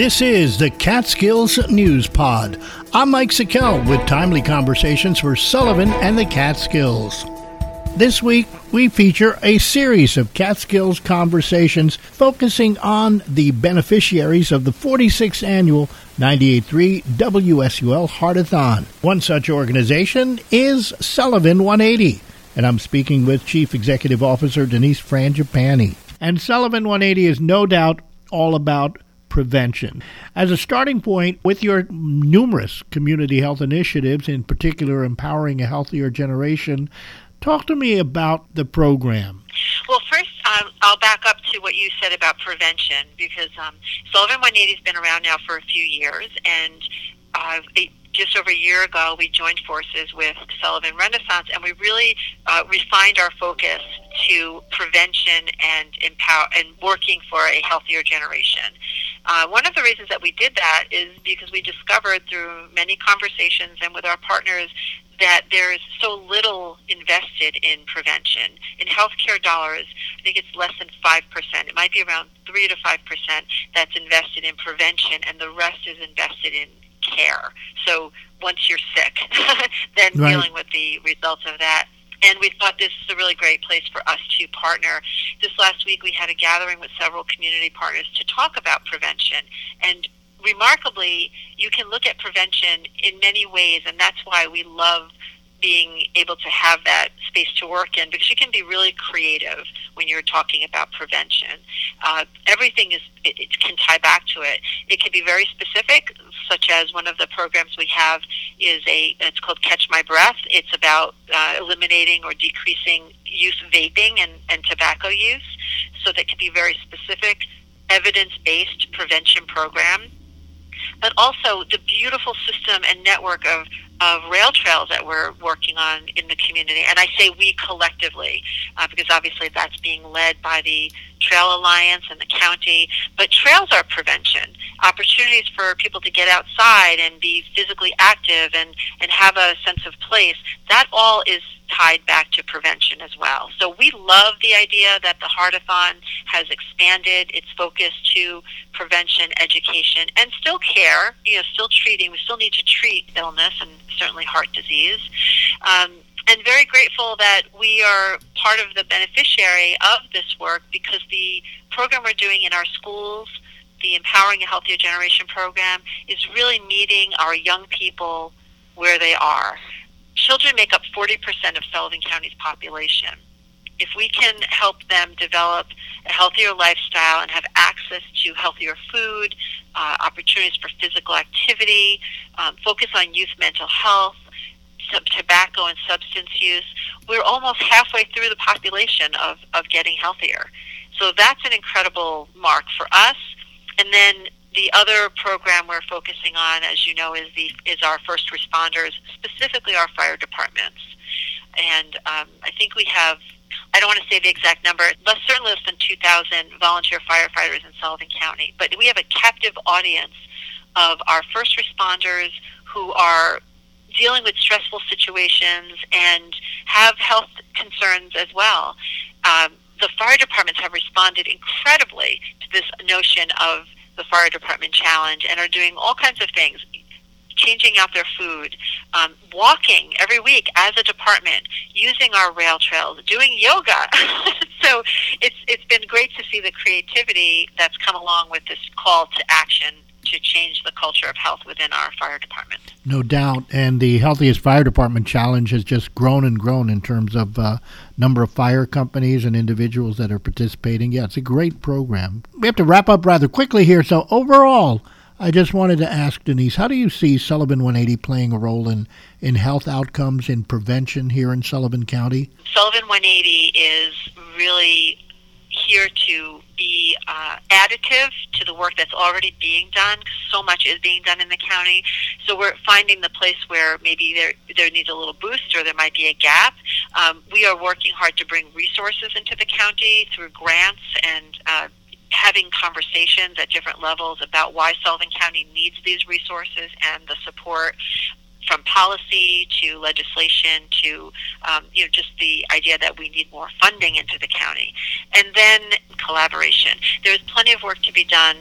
This is the Catskills News Pod. I'm Mike Sakell with timely conversations for Sullivan and the Catskills. This week, we feature a series of Catskills conversations focusing on the beneficiaries of the 46th annual 98.3 WSUL Heartathon. One such organization is Sullivan 180, and I'm speaking with Chief Executive Officer Denise Frangiapane. And Sullivan 180 is no doubt all about prevention. As a starting point, with your numerous community health initiatives, in particular empowering a healthier generation, talk to me about the program. Well, first, um, I'll back up to what you said about prevention because um, Sullivan 180 has been around now for a few years, and uh, it, just over a year ago, we joined forces with Sullivan Renaissance, and we really uh, refined our focus to prevention and empower and working for a healthier generation. Uh, one of the reasons that we did that is because we discovered through many conversations and with our partners that there is so little invested in prevention. In healthcare dollars, I think it's less than 5%. It might be around 3 to 5% that's invested in prevention, and the rest is invested in care. So once you're sick, then right. dealing with the results of that. And we thought this is a really great place for us to partner. This last week, we had a gathering with several community partners to talk about prevention. And remarkably, you can look at prevention in many ways, and that's why we love being able to have that space to work in because you can be really creative when you're talking about prevention. Uh, everything is it, it can tie back to it. It can be very specific, such as one of the programs we have is a it's called Catch My Breath. It's about uh, eliminating or decreasing youth vaping and, and tobacco use. So that can be very specific, evidence based prevention program but also the beautiful system and network of of rail trails that we're working on in the community. And I say we collectively, uh, because obviously that's being led by the Trail Alliance and the county. But trails are prevention, opportunities for people to get outside and be physically active and, and have a sense of place. That all is tied back to prevention as well. So we love the idea that the Heartathon has expanded its focus to prevention, education, and still care. You know, still treating. We still need to treat illness and certainly heart disease. Um, and very grateful that we are part of the beneficiary of this work because the program we're doing in our schools, the Empowering a Healthier Generation program, is really meeting our young people where they are children make up 40% of Sullivan County's population. If we can help them develop a healthier lifestyle and have access to healthier food, uh, opportunities for physical activity, um, focus on youth mental health, tobacco and substance use, we're almost halfway through the population of, of getting healthier. So that's an incredible mark for us. And then the other program we're focusing on, as you know, is the is our first responders, specifically our fire departments. And um, I think we have I don't want to say the exact number, but certainly less than 2,000 volunteer firefighters in Sullivan County. But we have a captive audience of our first responders who are dealing with stressful situations and have health concerns as well. Um, the fire departments have responded incredibly to this notion of the fire department challenge and are doing all kinds of things changing out their food, um, walking every week as a department, using our rail trails, doing yoga. so it's it's been great to see the creativity that's come along with this call to action to change the culture of health within our fire department. No doubt. And the Healthiest Fire Department Challenge has just grown and grown in terms of uh, number of fire companies and individuals that are participating. Yeah, it's a great program. We have to wrap up rather quickly here. So, overall, I just wanted to ask Denise, how do you see Sullivan 180 playing a role in, in health outcomes in prevention here in Sullivan County? Sullivan 180 is really here to be uh, additive to the work that's already being done. So much is being done in the county. So we're finding the place where maybe there there needs a little boost or there might be a gap. Um, we are working hard to bring resources into the county through grants and. Uh, having conversations at different levels about why Sullivan County needs these resources and the support from policy to legislation to um, you know just the idea that we need more funding into the county, and then collaboration. There's plenty of work to be done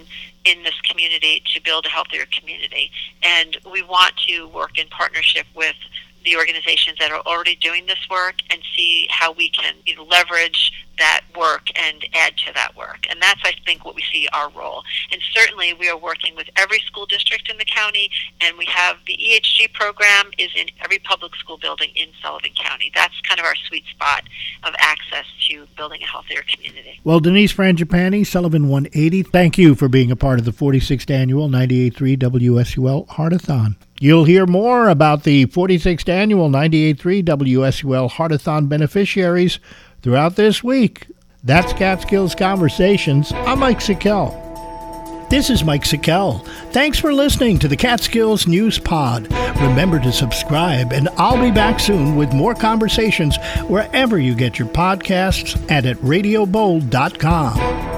in this community to build a healthier community. And we want to work in partnership with the organizations that are already doing this work and see how we can you know, leverage that work and add to that work. And that's, I think, what we see our role. And certainly we are working with every school district in the county, and we have the EHG program is in every public school building in Sullivan County. That's kind of our sweet spot of access to building a healthier community. Well, Denise Frangiapane, Sullivan 180, thank you for being a part of the 46th annual 98.3 WSUL Heartathon. You'll hear more about the 46th annual 98.3 WSUL Heartathon beneficiaries throughout this week. That's Catskills Conversations. I'm Mike Sakell. This is Mike Sakell. Thanks for listening to the Catskills News Pod. Remember to subscribe, and I'll be back soon with more conversations wherever you get your podcasts and at radiobold.com.